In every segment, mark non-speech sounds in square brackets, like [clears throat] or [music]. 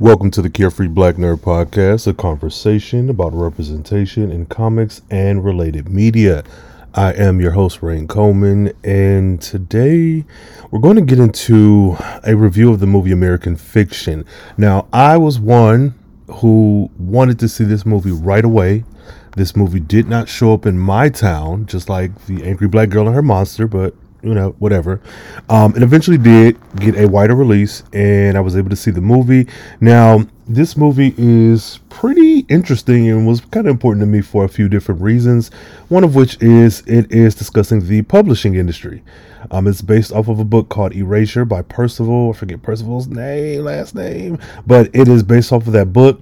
Welcome to the Carefree Black Nerd Podcast, a conversation about representation in comics and related media. I am your host, Rhayne Coleman, and today we're going to get into a review of the movie American Fiction. Now, I was one who wanted to see this movie right away. This movie did not show up in my town, just like the Angry Black Girl and Her Monster, but you know, whatever. Um, it eventually did get a wider release, and I was able to see the movie. Now, this movie is pretty interesting and was kind of important to me for a few different reasons. One of which is it is discussing the publishing industry. Um, it's based off of a book called Erasure by Percival. I forget Percival's name, last name, but it is based off of that book.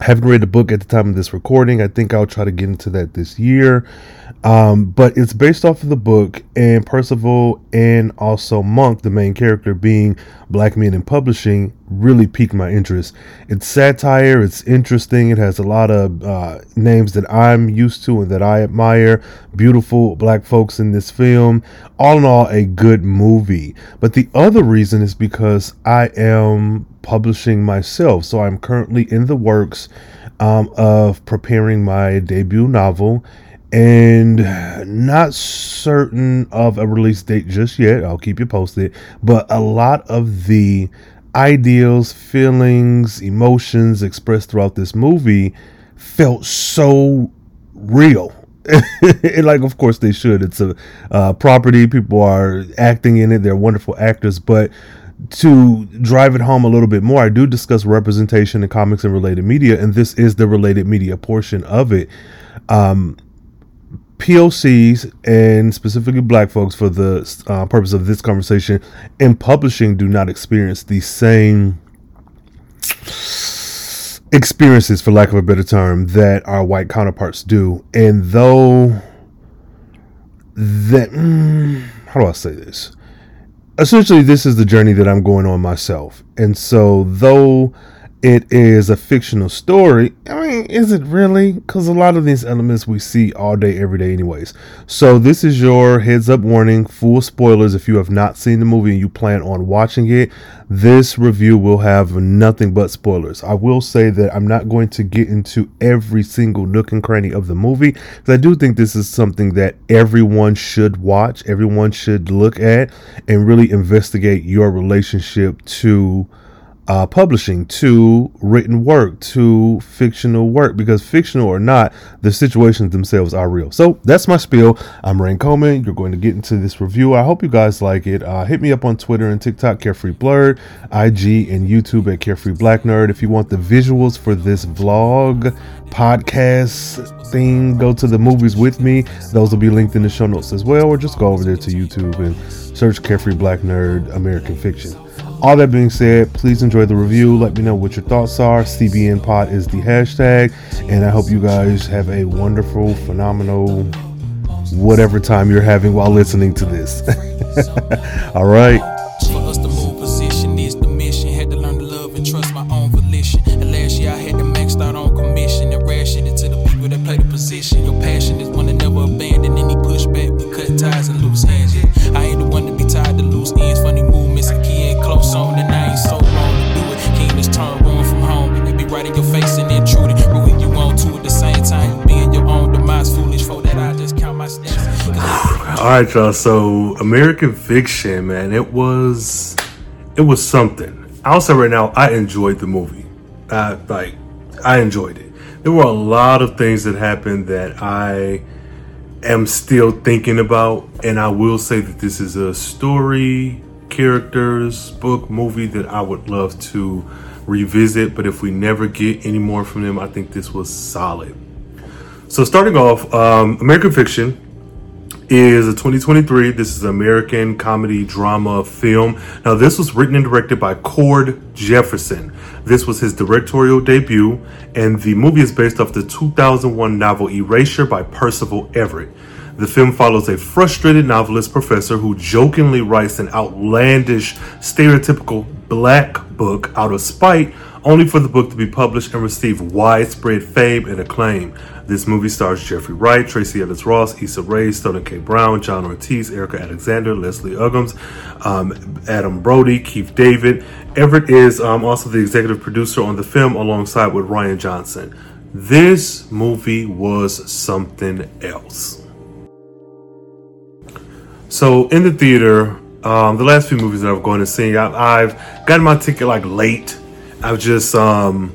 I haven't read the book at the time of this recording. I think I'll try to get into that this year. Um, but it's based off of the book, and Percival and also Monk, the main character, being black men in publishing, really piqued my interest. It's satire, it's interesting, it has a lot of uh, names that I'm used to and that I admire. Beautiful black folks in this film. All in all, a good movie. But the other reason is because I am publishing myself, so I'm currently in the works um, of preparing my debut novel and not certain of a release date just yet. I'll keep you posted. But a lot of the ideals, feelings, emotions expressed throughout this movie felt so real. [laughs] like, of course, they should. It's a uh, property. People are acting in it. They're wonderful actors. But to drive it home a little bit more, I do discuss representation in comics and related media, and this is the related media portion of it. Um, POCs and specifically black folks, for the uh, purpose of this conversation, in publishing do not experience the same experiences, for lack of a better term, that our white counterparts do. And though that, mm, how do I say this? Essentially, this is the journey that I'm going on myself. And so, though it is a fictional story. I mean, is it really? Because a lot of these elements we see all day, every day, anyways. So, this is your heads up warning full spoilers. If you have not seen the movie and you plan on watching it, this review will have nothing but spoilers. I will say that I'm not going to get into every single nook and cranny of the movie because I do think this is something that everyone should watch, everyone should look at, and really investigate your relationship to uh, publishing to written work to fictional work because fictional or not the situations themselves are real. So that's my spiel. I'm Rhayne coleman. You're going to get into this review. I hope you guys like it. Uh, hit me up on twitter and tiktok carefree blerd ig and youtube at carefree black nerd. If you want the visuals for this vlog podcast thing go to the movies with me. Those will be linked in the show notes as well or just go over there to youtube and search carefree black nerd american fiction all that being said, please enjoy the review. Let me know what your thoughts are. CBN Pod is the hashtag. And I hope you guys have a wonderful, phenomenal, whatever time you're having while listening to this. [laughs] all right. All right, y'all. So American Fiction, man, it was it was something. I'll say right now, I enjoyed the movie. I like I enjoyed it. There were a lot of things that happened that I am still thinking about, and I will say that this is a story, characters, book, movie that I would love to revisit. But if we never get any more from them, I think this was solid. So starting off, um, American Fiction is a 2023. This is an American comedy drama film. Now, this was written and directed by Cord Jefferson. This was his directorial debut, and the movie is based off the 2001 novel Erasure by Percival Everett. The film follows a frustrated novelist professor who jokingly writes an outlandish, stereotypical black book out of spite, only for the book to be published and receive widespread fame and acclaim. This movie stars Jeffrey Wright, Tracee Ellis Ross, Issa Rae, Sterling K. Brown, John Ortiz, Erika Alexander, Leslie Uggams, um, Adam Brody, Keith David. Everett is um, also the executive producer on the film alongside with Ryan Johnson. This movie was something else. So in the theater, um, the last few movies that I've gone to see, I, have gotten my ticket like late. I've just um,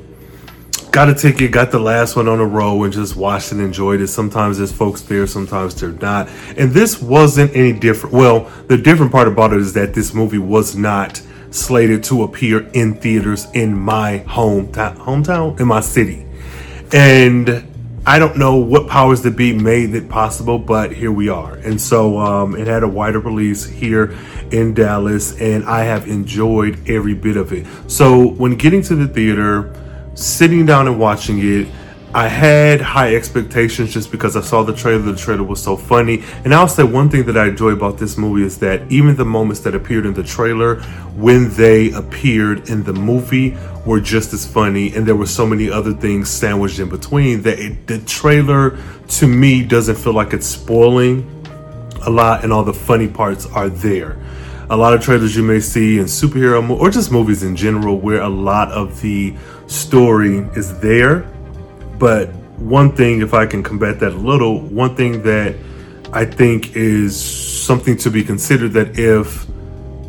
got a ticket, got the last one on a row, and just watched and enjoyed it. Sometimes there's folks there, sometimes they're not. And this wasn't any different. Well, the different part about it is that this movie was not slated to appear in theaters in my hometown, hometown in my city. And I don't know what powers that be made it possible, but here we are. And so um, it had a wider release here in Dallas, and I have enjoyed every bit of it. So when getting to the theater, sitting down and watching it, I had high expectations just because I saw the trailer. The trailer was so funny. And I'll say one thing that I enjoy about this movie is that even the moments that appeared in the trailer, when they appeared in the movie, were just as funny. And there were so many other things sandwiched in between that it, the trailer to me doesn't feel like it's spoiling a lot, and all the funny parts are there. A lot of trailers you may see in superhero or just movies in general where a lot of the story is there but one thing, if I can combat that a little, one thing that I think is something to be considered that if,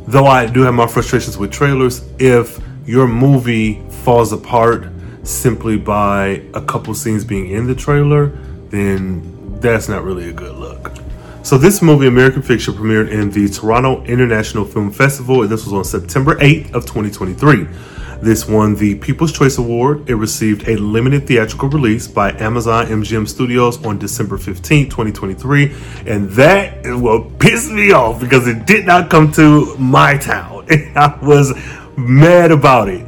though I do have my frustrations with trailers, if your movie falls apart simply by a couple scenes being in the trailer, then that's not really a good look. So this movie, American Fiction, premiered in the Toronto International Film Festival, and this was on September 8th of 2023. This won the People's Choice Award. It received a limited theatrical release by Amazon MGM Studios on December 15, 2023. And that will piss me off because it did not come to my town. [laughs] I was mad about it.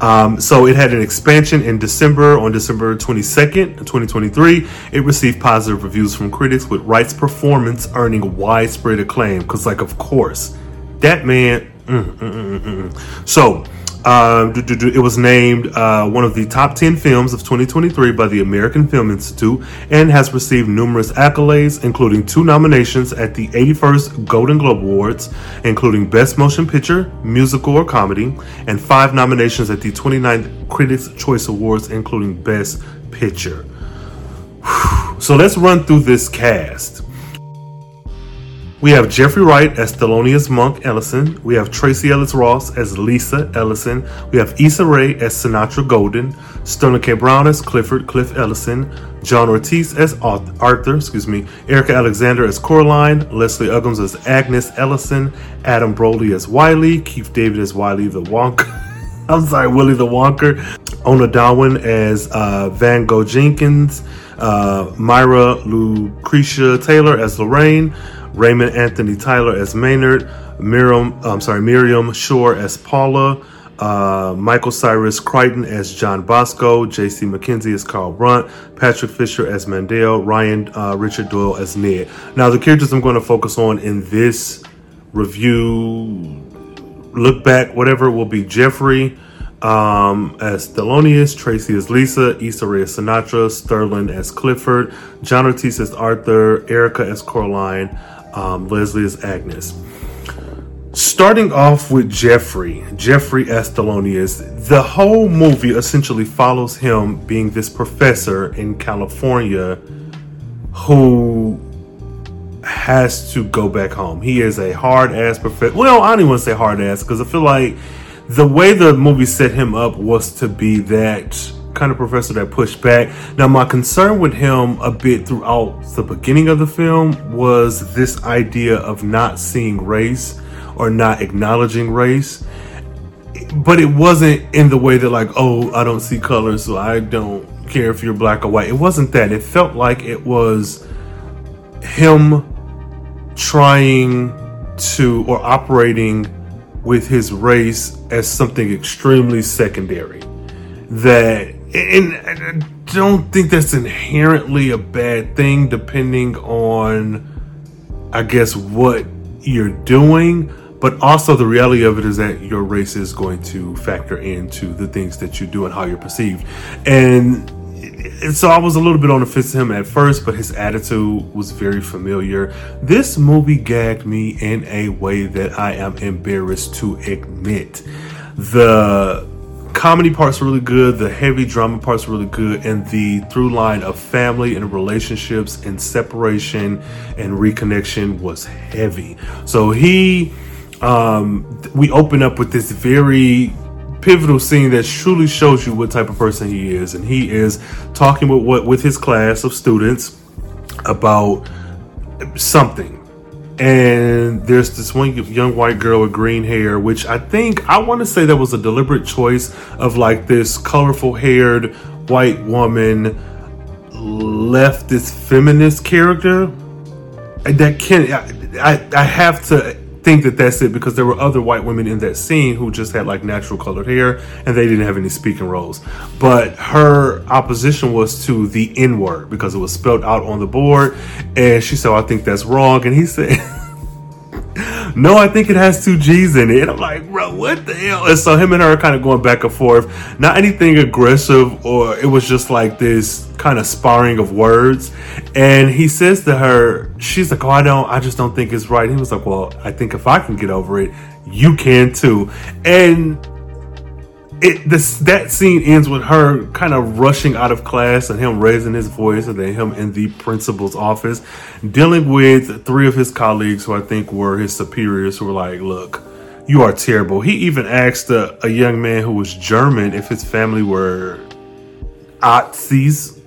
Um, so it had an expansion in December on December 22nd, 2023. It received positive reviews from critics with Wright's performance earning widespread acclaim. Because, like, of course, that man. Mm, mm, mm, mm, mm. so uh, it was named uh, one of the top 10 films of 2023 by the American Film Institute and has received numerous accolades, including two nominations at the 81st Golden Globe Awards, including Best Motion Picture, Musical, or Comedy, and five nominations at the 29th Critics' Choice Awards, including Best Picture. So let's run through this cast. We have Jeffrey Wright as Thelonious Monk Ellison. We have Tracee Ellis Ross as Lisa Ellison. We have Issa Rae as Sinatra Golden. Sterling K. Brown as Clifford Cliff Ellison. John Ortiz as Arthur, excuse me. Erika Alexander as Coraline. Leslie Uggams as Agnes Ellison. Adam Brody as Wiley. Keith David as Wiley the Wonka. [laughs] I'm sorry, Willie the Wonker. Ona Darwin as uh, Van Gogh Jenkins. Uh, Myra Lucretia Taylor as Lorraine. Raymond Anthony Tyler as Maynard, Miriam, I'm sorry, Miriam Shor as Paula, uh, Michael Cyrus Crichton as John Bosco, J.C. MacKenzie as Carl Brunt, Patrick Fisher as Mandel, Ryan uh, Richard Doyle as Ned. Now, the characters I'm going to focus on in this review, look back, whatever, will be Jeffrey um, as Thelonious, Tracee as Lisa, Issa Rae as Sinatra, Sterling as Clifford, John Ortiz as Arthur, Erika as Coraline, um, Leslie is Agnes. Starting off with Jeffrey, Jeffrey Thelonious, the whole movie essentially follows him being this professor in California who has to go back home. He is a hard ass professor. Well, I don't even want to say hard ass because I feel like the way the movie set him up was to be that kind of professor that pushed back. Now, my concern with him a bit throughout the beginning of the film was this idea of not seeing race or not acknowledging race. But it wasn't in the way that, like, oh, I don't see color, so I don't care if you're black or white. It wasn't that. It felt like it was him trying to or operating with his race as something extremely secondary that and I don't think that's inherently a bad thing, depending on, I guess, what you're doing. But also, the reality of it is that your race is going to factor into the things that you do and how you're perceived. And so I was a little bit on the fence to him at first, but his attitude was very familiar. This movie gagged me in a way that I am embarrassed to admit. The comedy parts were really good, the heavy drama parts were really good, and the through line of family and relationships and separation and reconnection was heavy. So he, um, we open up with this very pivotal scene that truly shows you what type of person he is, and he is talking with what with his class of students about something. And there's this one young white girl with green hair, which I think I want to say that was a deliberate choice of like this colorful haired white woman left this feminist character. That can I, I have to think that that's it because there were other white women in that scene who just had like natural colored hair and they didn't have any speaking roles. But her opposition was to the N word because it was spelled out on the board. And she said, oh, I think that's wrong. And he said, [laughs] no, I think it has two G's in it. And I'm like, bro, what the hell? And so him and her kind of going back and forth. Not anything aggressive, or it was just like this kind of sparring of words. And he says to her, she's like, Oh, I don't, I just don't think it's right. he was like, Well, I think if I can get over it, you can too. And it this that scene ends with her kind of rushing out of class and him raising his voice and then him in the principal's office dealing with three of his colleagues who I think were his superiors who were like, look, you are terrible. He even asked a, a young man who was German if his family were Nazis.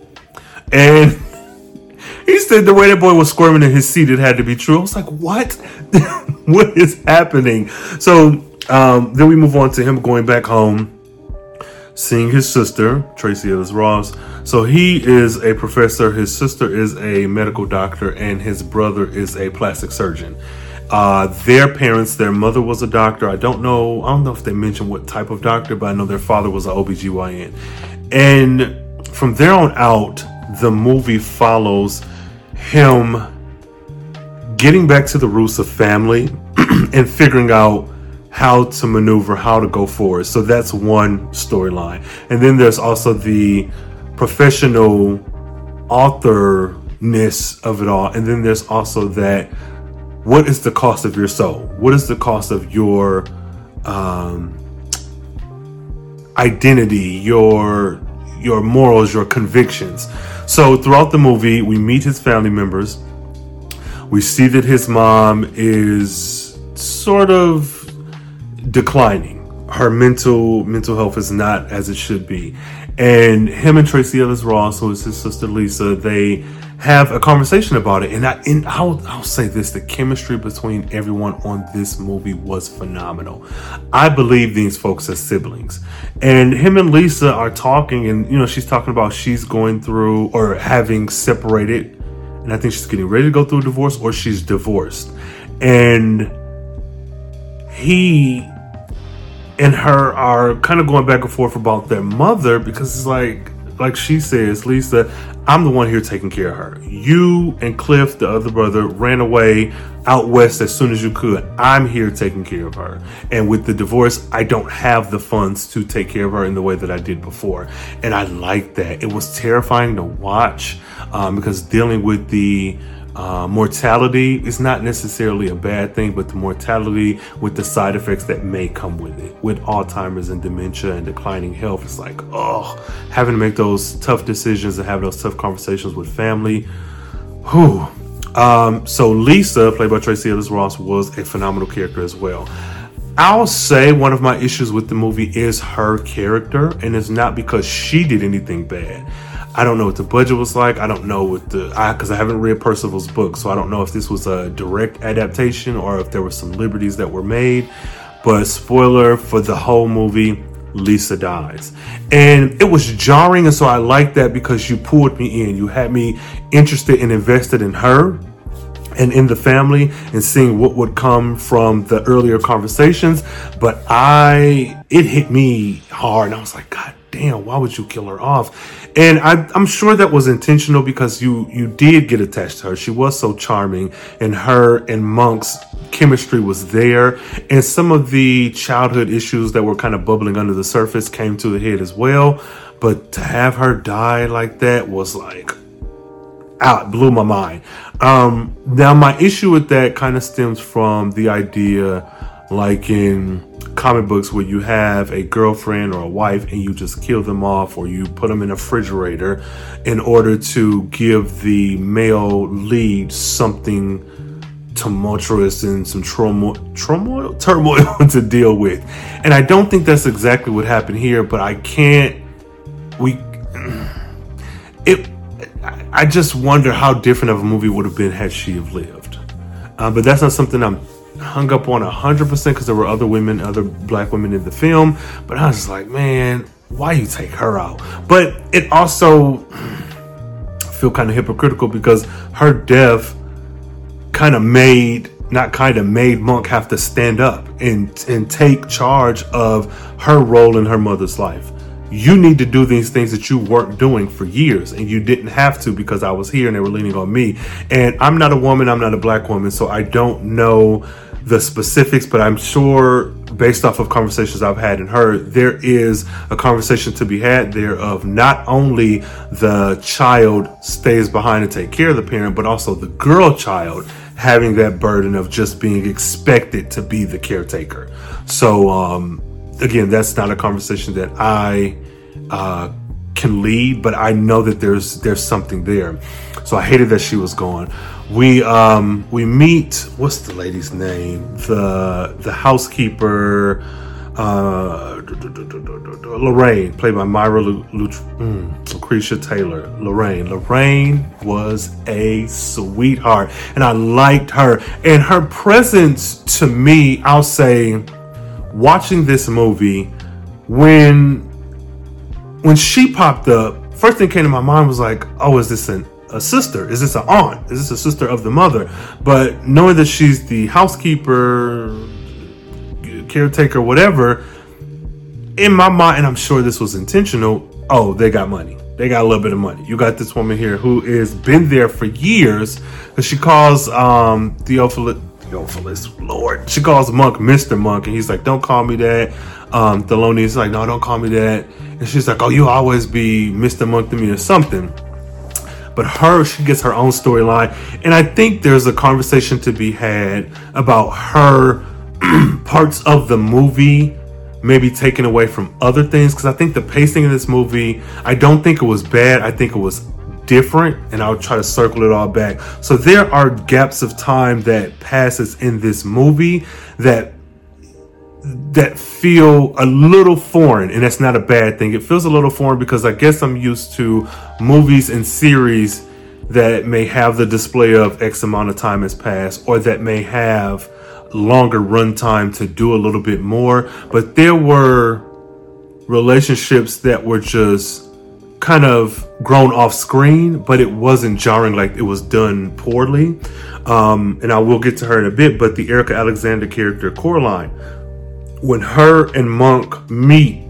And [laughs] he said the way that boy was squirming in his seat, it had to be true. I was like, what? [laughs] what is happening? So um, then we move on to him going back home seeing his sister, Tracee Ellis Ross. So he is a professor, his sister is a medical doctor, and his brother is a plastic surgeon. Uh, their parents, their mother was a doctor. I don't know, I don't know if they mentioned what type of doctor, but I know their father was an OBGYN. And from there on out, the movie follows him getting back to the roots of family [clears throat] and figuring out how to maneuver, how to go forward. So that's one storyline. And then there's also the professional authorness of it all. And then there's also that what is the cost of your soul? What is the cost of your um, identity, your your morals, your convictions? So throughout the movie, we meet his family members. We see that his mom is sort of declining. Her mental mental health is not as it should be. And him and Tracee Ellis Ross, who is his sister Lisa, they have a conversation about it. And I and I'll, I'll say this: the chemistry between everyone on this movie was phenomenal. I believe these folks as siblings, and him and Lisa are talking, and you know she's talking about she's going through or having separated, and I think she's getting ready to go through a divorce or she's divorced, and he and her are kind of going back and forth about their mother because it's like like she says, Lisa, I'm the one here taking care of her. You and Cliff, the other brother, ran away out west as soon as you could. I'm here taking care of her. And with the divorce, I don't have the funds to take care of her in the way that I did before. And I like that. It was terrifying to watch um, because dealing with the uh, mortality is not necessarily a bad thing, but the mortality with the side effects that may come with it, with Alzheimer's and dementia and declining health, it's like, oh, having to make those tough decisions and have those tough conversations with family. Whew. Um, so Lisa, played by Tracee Ellis Ross, was a phenomenal character as well. I'll say one of my issues with the movie is her character, and it's not because she did anything bad. I don't know what the budget was like. I don't know what the because I, I, haven't read Percival's book, so I don't know if this was a direct adaptation or if there were some liberties that were made. But spoiler for the whole movie, Lisa dies, and it was jarring, and so I like that because you pulled me in. You had me interested and invested in her and in the family and seeing what would come from the earlier conversations. But I, it hit me hard, and I was like, God damn, why would you kill her off? And I, am sure that was intentional because you you did get attached to her. She was so charming, and her and Monk's chemistry was there, and some of the childhood issues that were kind of bubbling under the surface came to the head as well. But to have her die like that was like out, blew my mind. Um, now, my issue with that kind of stems from the idea, like in comic books where you have a girlfriend or a wife and you just kill them off or you put them in a refrigerator in order to give the male lead something tumultuous and some turmoil, turmoil, [laughs] turmoil to deal with. And I don't think that's exactly what happened here, but I can't. We. [clears throat] It. I just wonder how different of a movie would have been had she have lived. Uh, but that's not something I'm hung up on 100% because there were other women, other black women in the film. But I was just like, man, why you take her out? But it also feel kind of hypocritical because her death kind of made not kind of made Monk have to stand up and and take charge of her role in her mother's life you need to do these things that you weren't doing for years and you didn't have to because I was here and they were leaning on me. And I'm not a woman, I'm not a black woman, so I don't know the specifics, but I'm sure based off of conversations I've had and heard, there is a conversation to be had there of not only the child stays behind and take care of the parent, but also the girl child having that burden of just being expected to be the caretaker. So, um, again, that's not a conversation that I uh, can lead, but I know that there's there's something there. So I hated that she was gone. We um, we meet what's the lady's name? The the housekeeper. Uh, Lorraine, played by Myra Lu- Lu- mm, Lucretia Taylor. Lorraine. Lorraine was a sweetheart, and I liked her. And her presence to me, I'll say, watching this movie when when she popped up, first thing came to my mind was like, oh, is this an, a sister? Is this an aunt? Is this a sister of the mother? But knowing that she's the housekeeper, caretaker, whatever, in my mind, and I'm sure this was intentional, oh, they got money. They got a little bit of money. You got this woman here who is been there for years she calls um, Theophilus Theophilus, Lord. She calls Monk Mr. Monk, and he's like, Don't call me that. Um, Thelonious like, No, don't call me that. And she's like, Oh, you always be Mr. Monk to me or something. But her, she gets her own storyline. And I think there's a conversation to be had about her [clears throat] parts of the movie maybe taken away from other things because I think the pacing in this movie, I don't think it was bad. I think it was different and I'll try to circle it all back. So there are gaps of time that passes in this movie that that feel a little foreign and that's not a bad thing. It feels a little foreign because I guess I'm used to movies and series that may have the display of X amount of time has passed or that may have longer runtime to do a little bit more. But there were relationships that were just kind of grown off screen, but it wasn't jarring like it was done poorly. Um, and I will get to her in a bit, but the Erika Alexander character, Coraline, when her and Monk meet,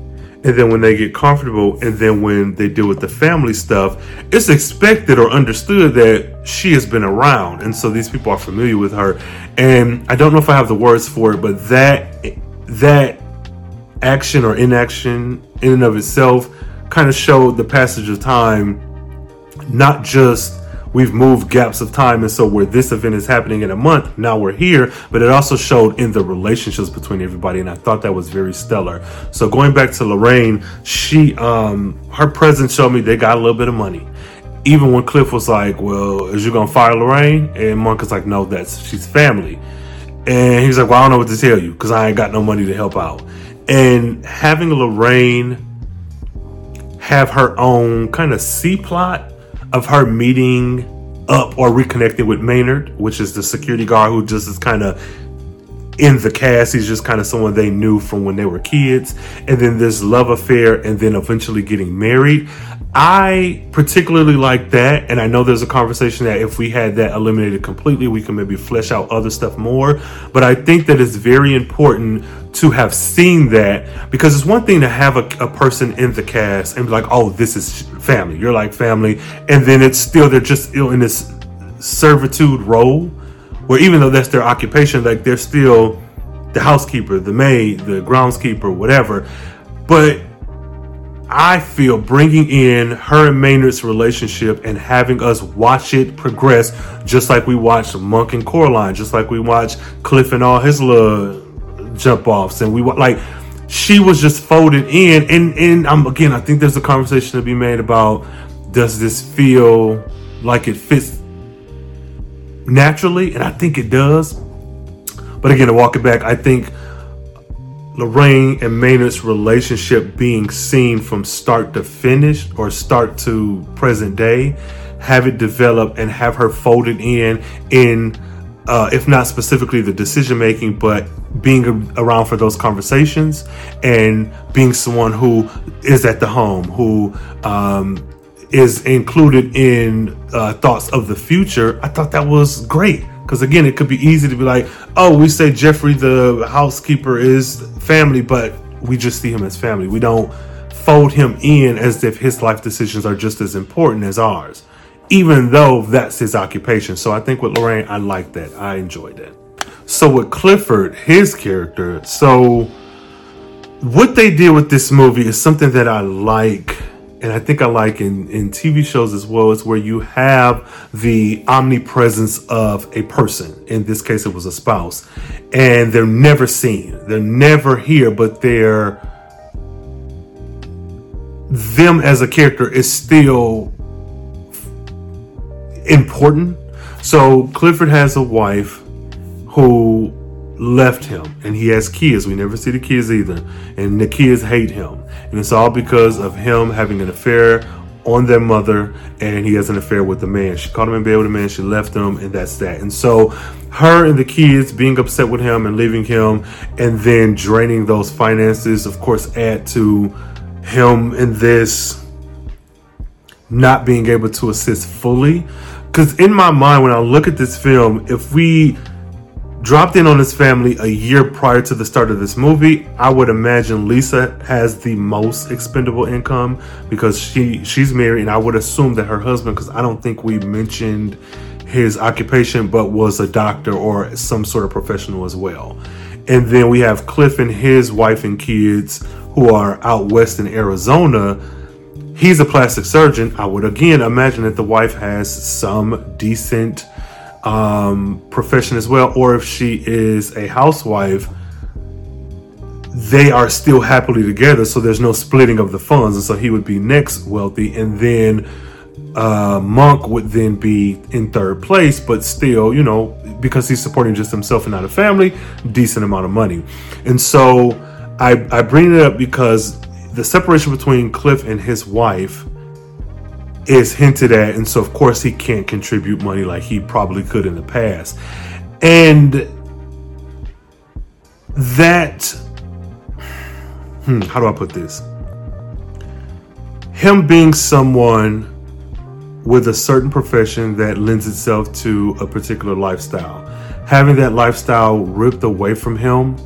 and then when they get comfortable, and then when they deal with the family stuff, it's expected or understood that she has been around, and so these people are familiar with her. And I don't know if I have the words for it, but that that action or inaction in and of itself kind of showed the passage of time, not just we've moved gaps of time and so where this event is happening in a month now we're here. But it also showed in the relationships between everybody and i thought that was very stellar. So going back to lorraine she um her presence showed me they got a little bit of money. Even when cliff was like well is you gonna fire lorraine? And monk is like no that's she's family. And he's like well i don't know what to tell you because i ain't got no money to help out. And having lorraine have her own kind of C plot of her meeting up or reconnecting with Maynard, which is the security guard who just is kind of in the cast. He's just kind of someone they knew from when they were kids. And then this love affair and then eventually getting married. I particularly like that, and I know there's a conversation that if we had that eliminated completely, we can maybe flesh out other stuff more. But I think that it's very important to have seen that because it's one thing to have a, a person in the cast and be like, oh, this is family. You're like family, and then it's still they're just in this servitude role where even though that's their occupation, like they're still the housekeeper, the maid, the groundskeeper, whatever. But I feel bringing in her and Maynard's relationship and having us watch it progress, just like we watched Monk and Coraline, just like we watched Cliff and all his little jump offs, and we like she was just folded in. And and I'm again, I think there's a conversation to be made about does this feel like it fits naturally, and I think it does. But again, to walk it back, I think Lorraine and Maynard's relationship being seen from start to finish or start to present day, have it develop and have her folded in in uh, if not specifically the decision making, but being around for those conversations and being someone who is at the home, who um, is included in uh, thoughts of the future. I thought that was great because again, it could be easy to be like, oh, we say Jeffrey the housekeeper is family, but we just see him as family. We don't fold him in as if his life decisions are just as important as ours, even though that's his occupation. So I think with Lorraine, I like that. I enjoyed that. So with Clifford, his character, so what they did with this movie is something that I like and I think I like in, in TV shows as well, is where you have the omnipresence of a person. In this case, it was a spouse, and they're never seen, they're never here, but they're them as a character is still important. So Clifford has a wife who left him and he has kids. We never see the kids either. And the kids hate him. And it's all because of him having an affair on their mother and he has an affair with the man. She caught him in bed with a man, she left him, and that's that. And so her and the kids being upset with him and leaving him and then draining those finances, of course, add to him in this not being able to assist fully. Because in my mind, when I look at this film, if we dropped in on his family a year prior to the start of this movie. I would imagine Lisa has the most expendable income because she she's married, and I would assume that her husband, because I don't think we mentioned his occupation, but was a doctor or some sort of professional as well. And then we have Cliff and his wife and kids who are out west in Arizona. He's a plastic surgeon. I would again imagine that the wife has some decent um, profession as well, or if she is a housewife, they are still happily together. So there's no splitting of the funds. And so he would be next wealthy. And then uh, Monk would then be in third place, but still, you know, because he's supporting just himself and not a family, decent amount of money. And so I, I bring it up because the separation between Cliff and his wife is hinted at, and so of course he can't contribute money like he probably could in the past. And that, hmm, how do I put this? Him being someone with a certain profession that lends itself to a particular lifestyle, having that lifestyle ripped away from him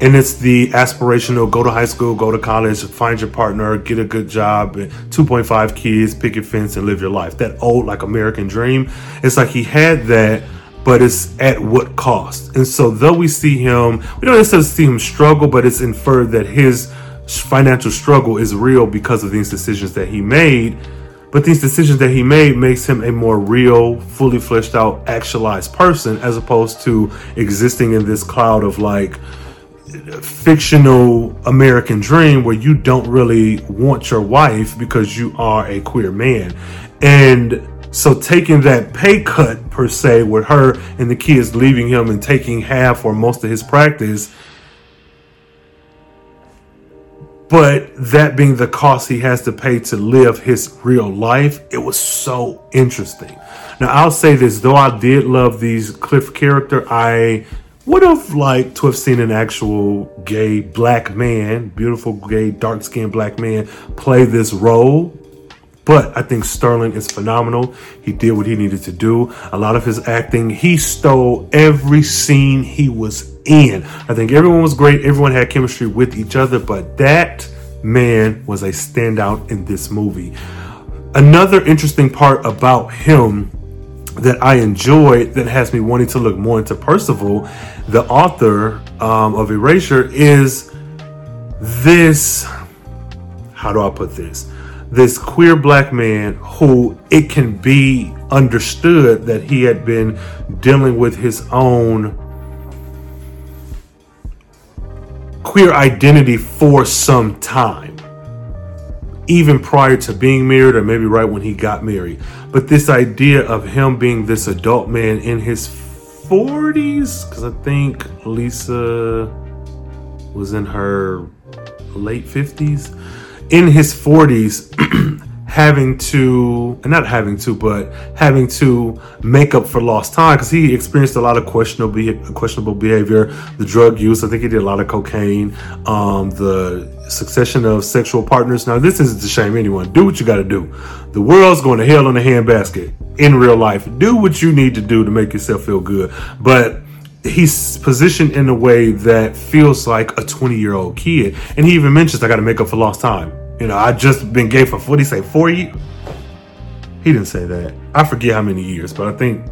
and it's the aspirational go to high school, go to college, find your partner, get a good job, 2.5 kids, pick your fence, and live your life. That old, like American dream. It's like he had that, but it's at what cost? And so, though we see him, we don't necessarily see him struggle, but it's inferred that his financial struggle is real because of these decisions that he made. But these decisions that he made makes him a more real, fully fleshed out, actualized person as opposed to existing in this cloud of like, fictional American dream where you don't really want your wife because you are a queer man. And so taking that pay cut per se with her and the kids leaving him and taking half or most of his practice but that being the cost he has to pay to live his real life, it was so interesting. Now, I'll say this though I did love these Cliff character, I would have liked to have seen an actual gay black man, beautiful gay dark skinned black man, play this role. But I think Sterling is phenomenal. He did what he needed to do. A lot of his acting, he stole every scene he was in. I think everyone was great. Everyone had chemistry with each other, but that man was a standout in this movie. Another interesting part about him that I enjoyed that has me wanting to look more into Percival, the author um, of Erasure, is this. How do I put this? This queer black man who it can be understood that he had been dealing with his own queer identity for some time even prior to being married or maybe right when he got married. But this idea of him being this adult man in his 40s, because I think Lisa was in her late 50s, in his 40s, [clears throat] having to not having to but having to make up for lost time because he experienced a lot of questionable questionable behavior the drug use i think he did a lot of cocaine um, the succession of sexual partners. Now this isn't to shame anyone do what you got to do the world's going to hell in a handbasket in real life do what you need to do to make yourself feel good but he's positioned in a way that feels like a 20 year old kid and he even mentions i got to make up for lost time you know, I just been gay for what he say four years. He didn't say that. I forget how many years, but I think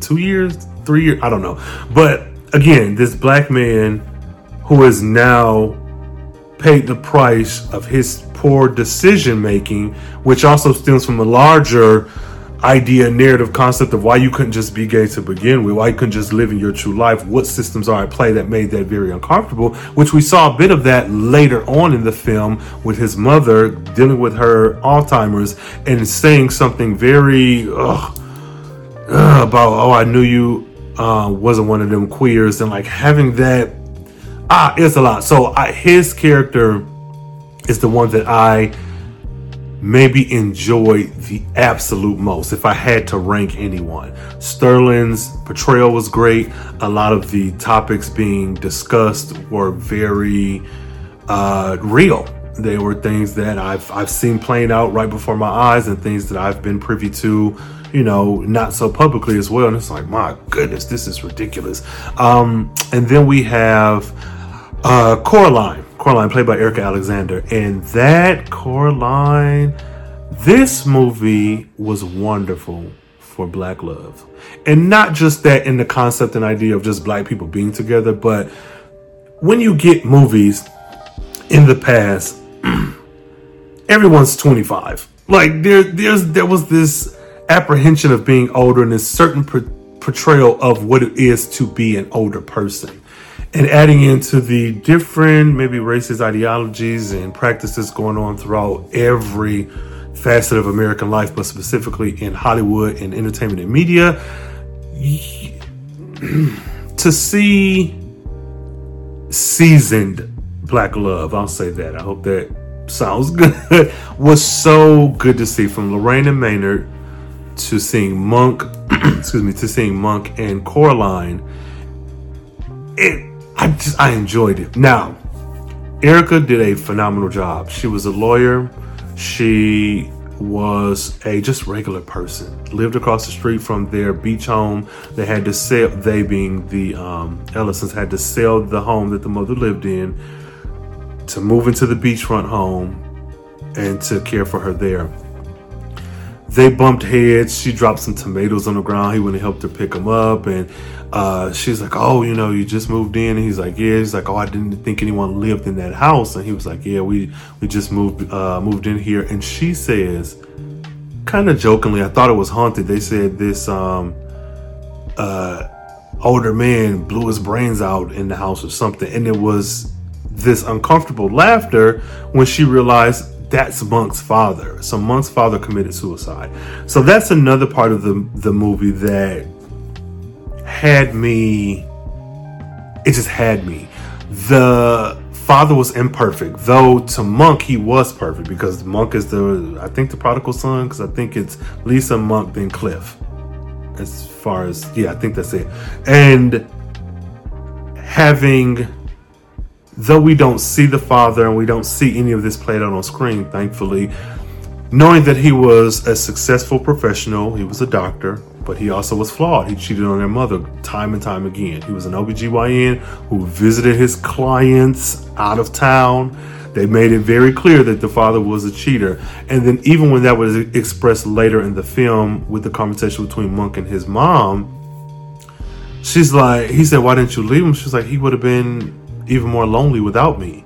two years, three years. I don't know. But again, this black man who is now paid the price of his poor decision making, which also stems from a larger idea, narrative concept of why you couldn't just be gay to begin with, why you couldn't just live in your true life, what systems are at play that made that very uncomfortable, which we saw a bit of that later on in the film with his mother dealing with her Alzheimer's and saying something very ugh, ugh, about, oh, I knew you uh, wasn't one of them queers, and like having that, ah, it's a lot. So I, his character is the one that I maybe enjoyed the absolute most if I had to rank anyone. Sterling's portrayal was great. A lot of the topics being discussed were very uh, real. They were things that I've I've seen playing out right before my eyes and things that I've been privy to, you know, not so publicly as well. And it's like, my goodness, this is ridiculous. Um, and then we have uh, Coraline Coraline, played by Erika Alexander. And that Coraline, this movie was wonderful for black love. And not just that in the concept and idea of just black people being together, but when you get movies in the past, [clears throat] everyone's 25. Like there there's there was this apprehension of being older and this certain portrayal of what it is to be an older person and adding into the different maybe racist ideologies and practices going on throughout every facet of American life, but specifically in Hollywood and entertainment and media. [clears throat] to see seasoned black love, I'll say that. I hope that sounds [laughs] good. was so good to see from Lorraine Maynard to seeing Monk, [clears throat] excuse me, to seeing Monk and Coraline. It I just I enjoyed it. Now, Erika did a phenomenal job. She was a lawyer. She was a just regular person. Lived across the street from their beach home. They had to sell. They being the um, Ellisons had to sell the home that the mother lived in to move into the beachfront home and to care for her there. They bumped heads. She dropped some tomatoes on the ground. He went and helped her pick them up, and uh, she's like, "Oh, you know, you just moved in." And he's like, "Yeah." He's like, "Oh, I didn't think anyone lived in that house." And he was like, "Yeah, we we just moved uh, moved in here." And she says, kind of jokingly, "I thought it was haunted." They said this um, uh, older man blew his brains out in the house or something, and it was this uncomfortable laughter when she realized that's Monk's father. So Monk's father committed suicide. So that's another part of the the movie that had me, it just had me. The father was imperfect, though to Monk he was perfect because Monk is the, I think the prodigal son, because I think it's Lisa Monk, then Cliff. As far as, yeah, I think that's it. And having, though we don't see the father and we don't see any of this played out on screen, thankfully, knowing that he was a successful professional, he was a doctor, but he also was flawed. He cheated on their mother time and time again. He was an OBGYN who visited his clients out of town. They made it very clear that the father was a cheater. And then, even when that was expressed later in the film with the conversation between Monk and his mom, she's like, he said, Why didn't you leave him? She's like, He would have been even more lonely without me.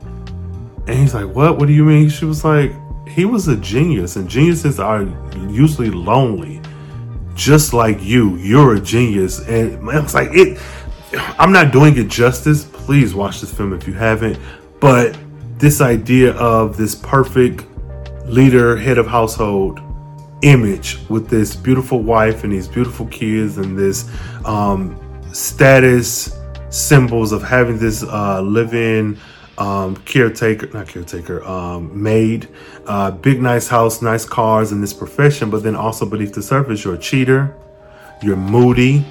And he's like, What? What do you mean? She was like, He was a genius, and geniuses are usually lonely, just like you. You're a genius. And it's like, it. I'm not doing it justice. Please watch this film if you haven't. But this idea of this perfect leader, head of household image with this beautiful wife and these beautiful kids and this um, status symbols of having this uh, live-in um, caretaker, not caretaker, um, maid, uh, big nice house, nice cars in this profession, but then also beneath the surface, you're a cheater, you're moody,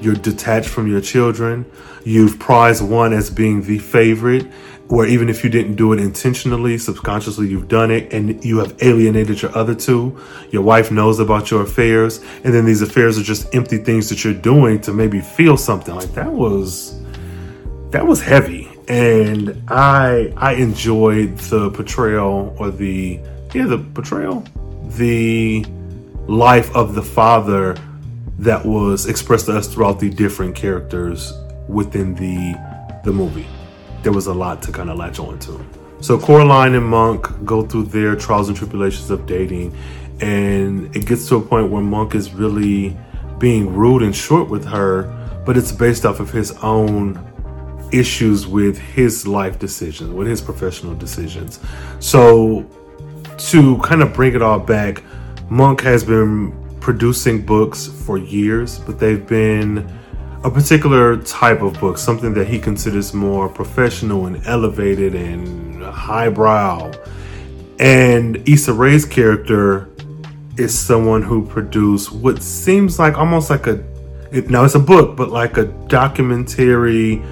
you're detached from your children, you've prized one as being the favorite, where even if you didn't do it intentionally, subconsciously you've done it and you have alienated your other two. Your wife knows about your affairs, and then these affairs are just empty things that you're doing to maybe feel something. Like that was that was heavy. And I I enjoyed the portrayal or the yeah, the portrayal, the life of the father that was expressed to us throughout the different characters within the the movie there was a lot to kind of latch on to. So Coraline and Monk go through their trials and tribulations of dating, and it gets to a point where Monk is really being rude and short with her, but it's based off of his own issues with his life decisions, with his professional decisions. So to kind of bring it all back, Monk has been producing books for years, but they've been a particular type of book, something that he considers more professional and elevated and highbrow. And Issa Rae's character is someone who produced what seems like almost like a now it's a book, but like a documentary,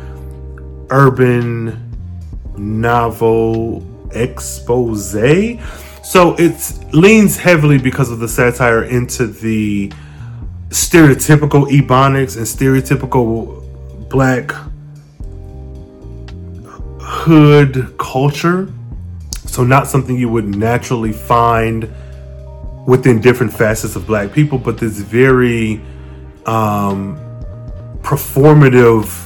urban novel expose. So it leans heavily because of the satire into the stereotypical ebonics and stereotypical black hood culture. So, not something you would naturally find within different facets of black people, but this very um, performative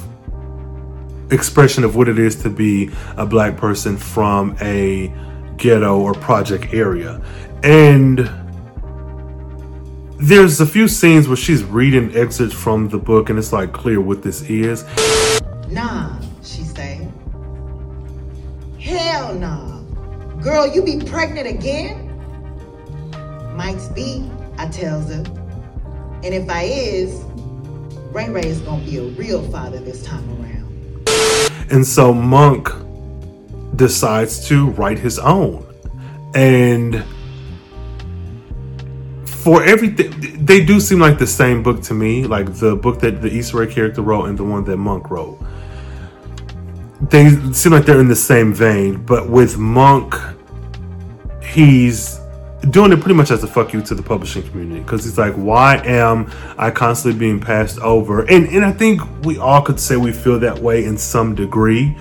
expression of what it is to be a black person from a ghetto or project area. And there's a few scenes where she's reading excerpts from the book and it's like clear what this is. Nah, she said. Hell nah. Girl, you be pregnant again? Might be, I tells her. And if I is, Ray Ray is gonna be a real father this time around. And so Monk decides to write his own. And for everything, they do seem like the same book to me. Like the book that the Issa Rae character wrote and the one that Monk wrote. They seem like they're in the same vein, but with Monk, he's doing it pretty much as a fuck you to the publishing community because he's like, why am I constantly being passed over? And and I think we all could say we feel that way in some degree,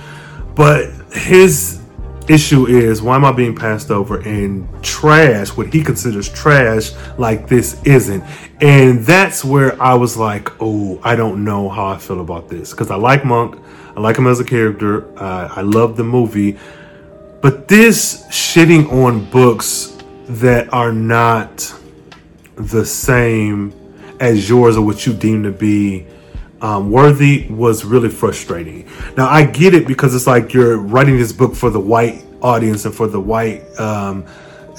but his issue is why am I being passed over and trash, what he considers trash, like this isn't? And that's where I was like, oh, I don't know how I feel about this. Because I like Monk, I like him as a character, uh, I love the movie. But this shitting on books that are not the same as yours or what you deem to be um, worthy was really frustrating. Now I get it because it's like you're writing this book for the white audience and for the white um,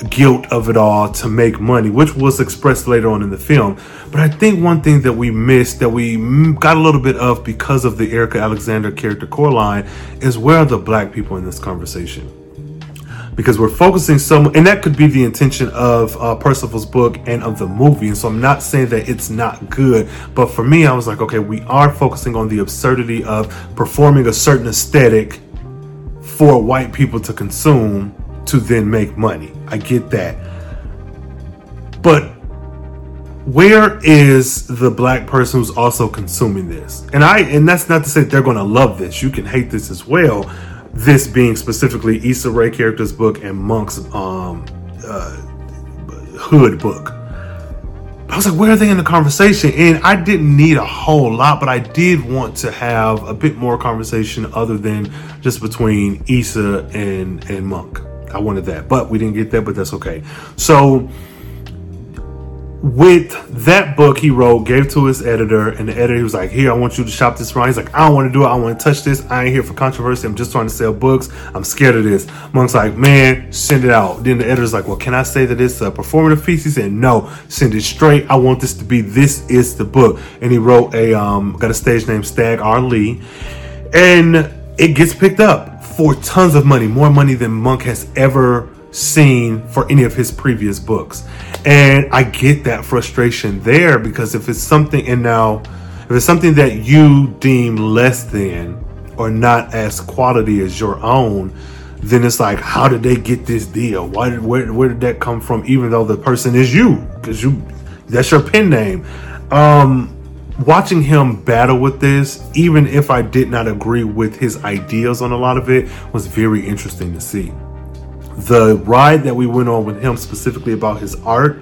guilt of it all to make money, which was expressed later on in the film. But I think one thing that we missed, that we got a little bit of because of the Erika Alexander character Coraline, is where are the black people in this conversation? Because we're focusing so and that could be the intention of uh, percival's book and of the movie. And so i'm not saying that it's not good but for me i was like okay we are focusing on the absurdity of performing a certain aesthetic for white people to consume to then make money. I get that. But where is the black person who's also consuming this? And i and that's not to say they're going to love this. You can hate this as well this being specifically Issa Rae character's book and Monk's um, uh, Hood book. I was like, where are they in the conversation? And I didn't need a whole lot, but I did want to have a bit more conversation other than just between Issa and and Monk. I wanted that, but we didn't get that, but that's okay. So with that book he wrote, gave to his editor, and the editor was like, Here, I want you to shop this around. He's like, I don't want to do it, I want to touch this. I ain't here for controversy. I'm just trying to sell books. I'm scared of this. Monk's like, Man, send it out. Then the editor's like, Well, can I say that it's a performative piece? He said, No, send it straight. I want this to be this is the book. And he wrote a um got a stage name Stagg R. Leigh. And it gets picked up for tons of money, more money than Monk has ever seen for any of his previous books. And I get that frustration there because if it's something, and now, if it's something that you deem less than or not as quality as your own, then it's like, how did they get this deal? Why did where, where did that come from? Even though the person is you, because you that's your pen name. Um, watching him battle with this, even if I did not agree with his ideas on a lot of it, was very interesting to see the ride that we went on with him specifically about his art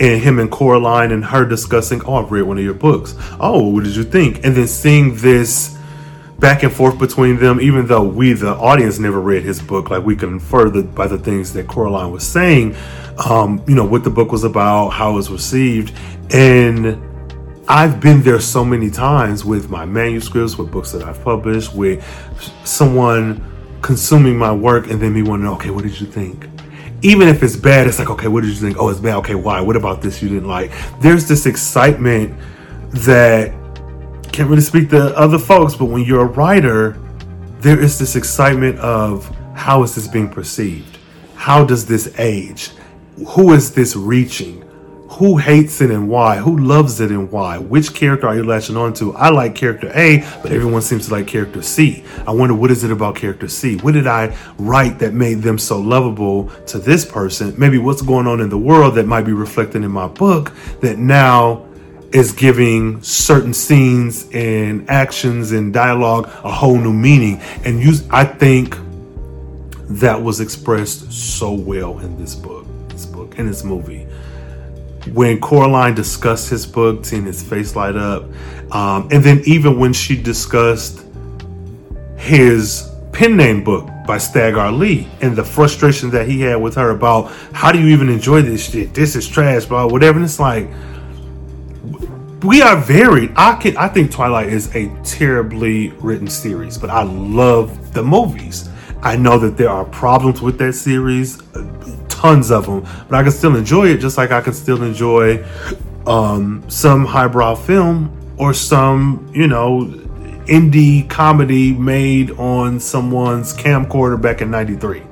and him and Coraline and her discussing, oh, I've read one of your books. Oh, what did you think? And then seeing this back and forth between them, even though we, the audience, never read his book, like we can infer the, by the things that Coraline was saying, um, you know, what the book was about, how it was received. And I've been there so many times with my manuscripts, with books that I've published, with someone consuming my work and then me wondering, okay, what did you think? Even if it's bad, it's like, okay, what did you think? Oh, it's bad. Okay, why? What about this you didn't like? There's this excitement that can't really speak to other folks, but when you're a writer, there is this excitement of how is this being perceived? How does this age? Who is this reaching? Who hates it and why, who loves it and why, which character are you latching on to? I like character A, but everyone seems to like character C. I wonder what is it about character C? What did I write that made them so lovable to this person? Maybe what's going on in the world that might be reflected in my book that now is giving certain scenes and actions and dialogue a whole new meaning. And you, I think that was expressed so well in this book, this book, in this movie when Coraline discussed his book, seeing his face light up, um, and then even when she discussed his pen name book by Stagg R. Leigh and the frustration that he had with her about how do you even enjoy this shit? This is trash, blah, whatever. And it's like we are varied. I can I think Twilight is a terribly written series, but I love the movies. I know that there are problems with that series tons of them, but I can still enjoy it just like I can still enjoy um, some highbrow film or some, you know, indie comedy made on someone's camcorder back in 93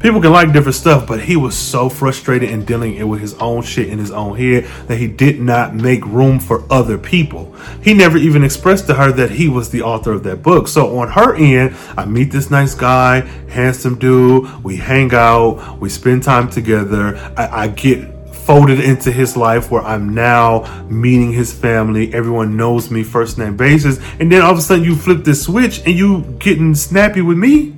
people can like different stuff, but he was so frustrated in dealing with his own shit in his own head that he did not make room for other people. He never even expressed to her that he was the author of that book. So on her end, I meet this nice guy, handsome dude. We hang out, we spend time together. I, I get folded into his life where I'm now meeting his family. Everyone knows me first name basis. And then all of a sudden you flip this switch and you getting snappy with me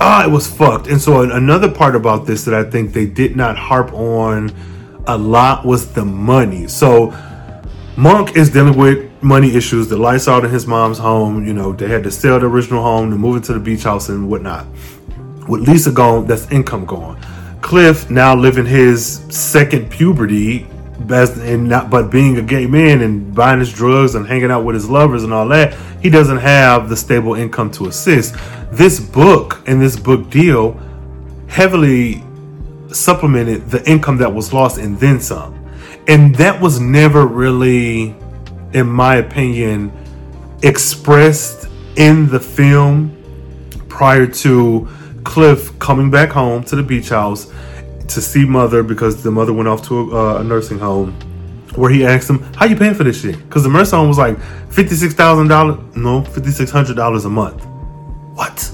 ah, it was fucked. And so another part about this that I think they did not harp on a lot was the money. So Monk is dealing with money issues. The lights out in his mom's home. You know, they had to sell the original home to move into the beach house and whatnot. With Lisa gone, that's income gone. Cliff now living his second puberty best and not but being a gay man and buying his drugs and hanging out with his lovers and all that he doesn't have the stable income to assist. This book and this book deal heavily supplemented the income that was lost and then some. And that was never really in my opinion expressed in the film prior to cliff coming back home to the beach house to see mother because the mother went off to a, uh, a nursing home where he asked him, "How you paying for this shit?" Because the home was like fifty six thousand dollars, no, fifty six hundred dollars a month. What?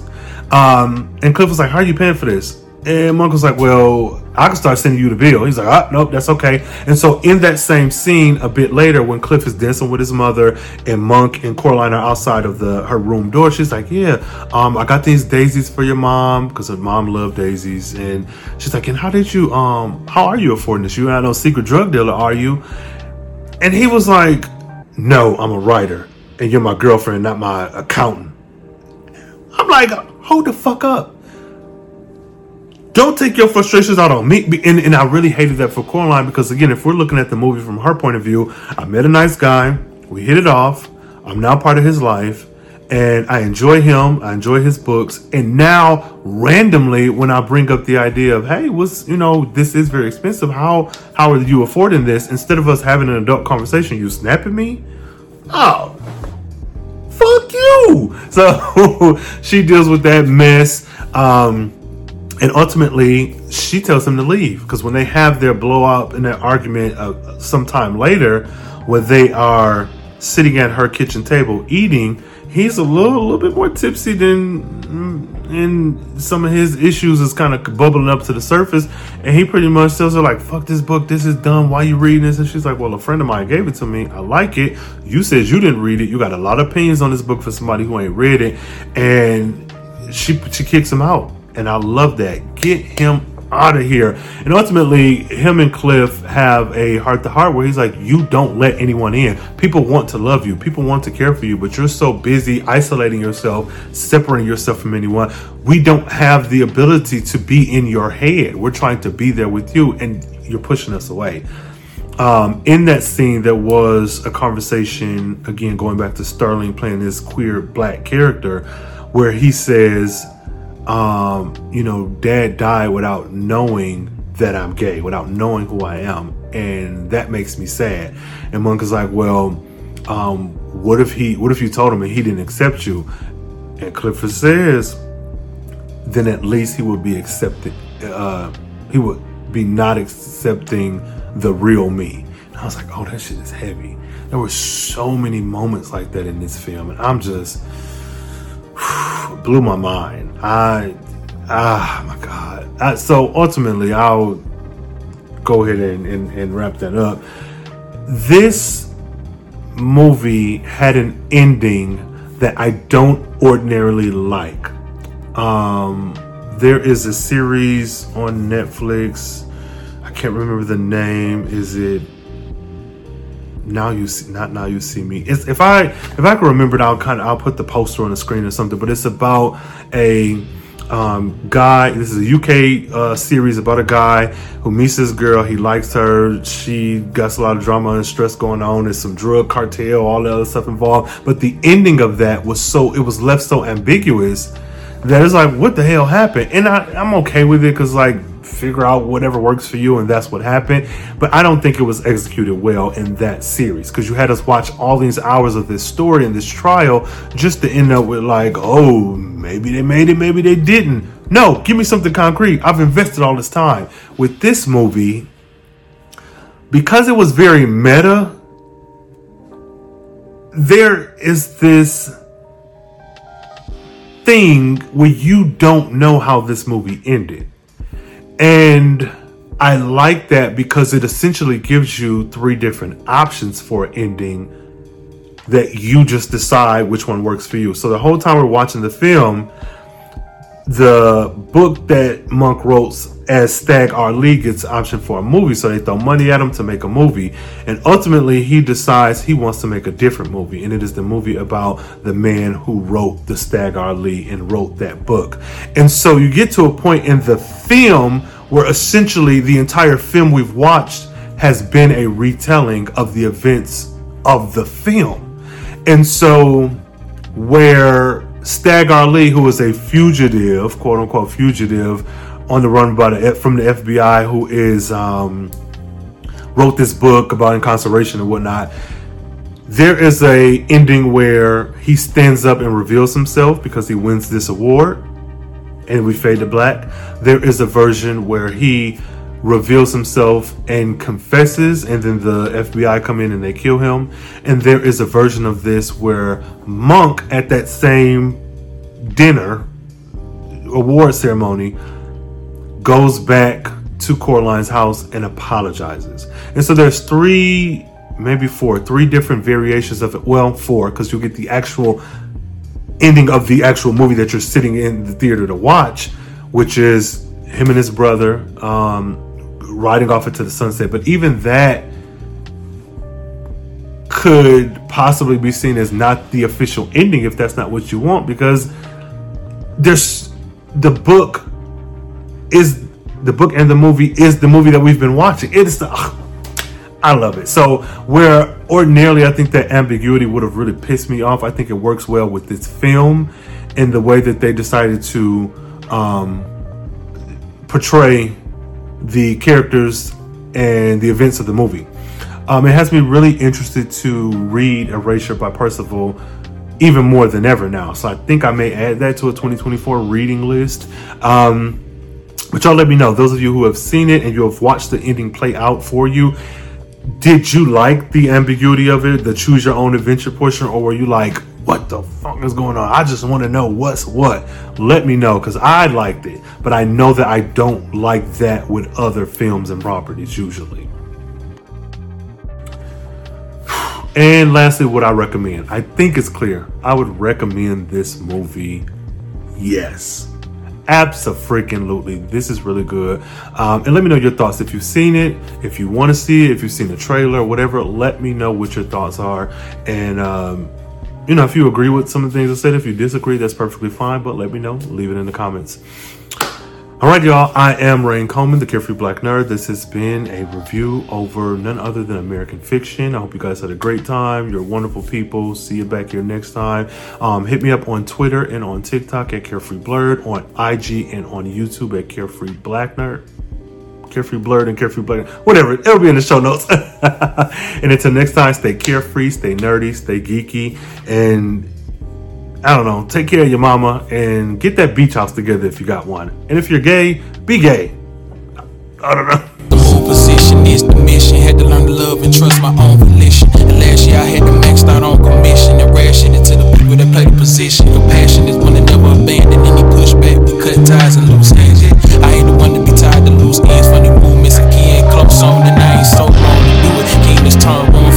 Um, and Cliff was like, "How are you paying for this?" And Monk was like, Well, I can start sending you the bill. He's like, Ah, nope, that's okay. And so, in that same scene, a bit later, when Cliff is dancing with his mother and Monk and Coraline are outside of the her room door, she's like, Yeah, um, I got these daisies for your mom because her mom loved daisies. And she's like, And how did you, um, how are you affording this? You not no secret drug dealer, are you? And he was like, No, I'm a writer, and you're my girlfriend, not my accountant. I'm like, Hold the fuck up don't take your frustrations out on me. And, and I really hated that for Coraline because, again, if we're looking at the movie from her point of view, I met a nice guy, we hit it off, I'm now part of his life, and I enjoy him, I enjoy his books. And now, randomly, when I bring up the idea of, hey, what's, you know, this is very expensive, how, how are you affording this? Instead of us having an adult conversation, you snap at me? Oh, fuck you. [laughs] So she deals with that mess. Um, and ultimately she tells him to leave because when they have their blow up and their argument uh, sometime later where they are sitting at her kitchen table eating he's a little, a little bit more tipsy than and mm, some of his issues is kind of bubbling up to the surface. And he pretty much tells her like fuck this book this is dumb why you reading this? And she's like well a friend of mine gave it to me i like it you said you didn't read it you got a lot of opinions on this book for somebody who ain't read it. And she she kicks him out and I love that. Get him out of here. And ultimately, him and Cliff have a heart to heart where he's like, You don't let anyone in. People want to love you, people want to care for you, but you're so busy isolating yourself, separating yourself from anyone. We don't have the ability to be in your head. We're trying to be there with you, and you're pushing us away. Um, in that scene, there was a conversation, again, going back to Sterling playing this queer black character, where he says, um, you know, dad died without knowing that I'm gay, without knowing who I am. And that makes me sad. And Monk is like, well, um, what if he, what if you told him and he didn't accept you? And Clifford says, then at least he would be accepted. Uh, he would be not accepting the real me. And I was like, oh, that shit is heavy. There were so many moments like that in this film. And I'm just, [sighs] blew my mind. I, ah, my God. I, so ultimately, I'll go ahead and, and, and wrap that up. This movie had an ending that I don't ordinarily like. Um, there is a series on Netflix. I can't remember the name. Is it now you see not now you see me. It's, if i if i can remember it i'll kind of i'll put the poster on the screen or something but it's about a um, guy this is a uk uh, series about a guy who meets this girl he likes her she got a lot of drama and stress going on there's some drug cartel all that other stuff involved but the ending of that was so it was left so ambiguous that it's like what the hell happened? And I, i'm okay with it because like figure out whatever works for you, and that's what happened. But I don't think it was executed well in that series because you had us watch all these hours of this story and this trial just to end up with, like, oh, maybe they made it, maybe they didn't. No, give me something concrete. I've invested all this time. With this movie, because it was very meta, there is this thing where you don't know how this movie ended. And I like that because it essentially gives you three different options for ending that you just decide which one works for you. So the whole time we're watching the film, the book that Monk wrote as Stagg R. Leigh gets option for a movie, so they throw money at him to make a movie. And ultimately, he decides he wants to make a different movie, and it is the movie about the man who wrote the Stagg R. Leigh and wrote that book. And so you get to a point in the film where essentially the entire film we've watched has been a retelling of the events of the film. And so, where Stagg R. Leigh, who is a fugitive, quote unquote fugitive, on the run by the, from the FBI, who is um, wrote this book about incarceration and whatnot. There is a ending where he stands up and reveals himself because he wins this award and we fade to black. There is a version where he reveals himself and confesses, and then the FBI come in and they kill him. And there is a version of this where Monk, at that same dinner, award ceremony, goes back to Coraline's house and apologizes. And so there's three, maybe four, three different variations of it. Well, four, because you get the actual ending of the actual movie that you're sitting in the theater to watch, which is him and his brother um, riding off into the sunset. But even that could possibly be seen as not the official ending if that's not what you want, because there's the book is the book and the movie is the movie that we've been watching. It's the I love it. So where ordinarily I think that ambiguity would have really pissed me off, I think it works well with this film in the way that they decided to um, portray the characters and the events of the movie. Um, it has me really interested to read Erasure by Percival even more than ever now. So I think I may add that to a 2024 reading list. Um, but y'all let me know, those of you who have seen it and you have watched the ending play out for you, did you like the ambiguity of it, the choose your own adventure portion, or were you like, what the fuck is going on? I just want to know what's what. Let me know because I liked it, but I know that I don't like that with other films and properties usually. [sighs] And lastly, what I recommend. I think it's clear. I would recommend this movie. Yes. Absolutely. This is really good. Um, and let me know your thoughts. If you've seen it, if you want to see it, if you've seen the trailer, whatever, let me know what your thoughts are. And, um, you know, if you agree with some of the things I said, if you disagree, that's perfectly fine. But let me know. Leave it in the comments. All right, y'all. I am Rhayne Coleman, the Carefree Black Nerd. This has been a review over none other than American fiction. I hope you guys had a great time. You're wonderful people. See you back here next time. Um, hit me up on Twitter and on TikTok at Carefree Blerd, on IG and on YouTube at Carefree Black Nerd. Carefree Blerd and Carefree Blerd, whatever. It'll be in the show notes. [laughs] and until next time, stay carefree, stay nerdy, stay geeky, and I don't know, take care of your mama and get that beach house together if you got one. And if you're gay, be gay. I don't know. The is the mission. Had to learn to love and trust my own volition. And last year I had to max out on commission and ration it to the people that play the position. Your passion is one that never abandon any so long to do it. Game is turned on.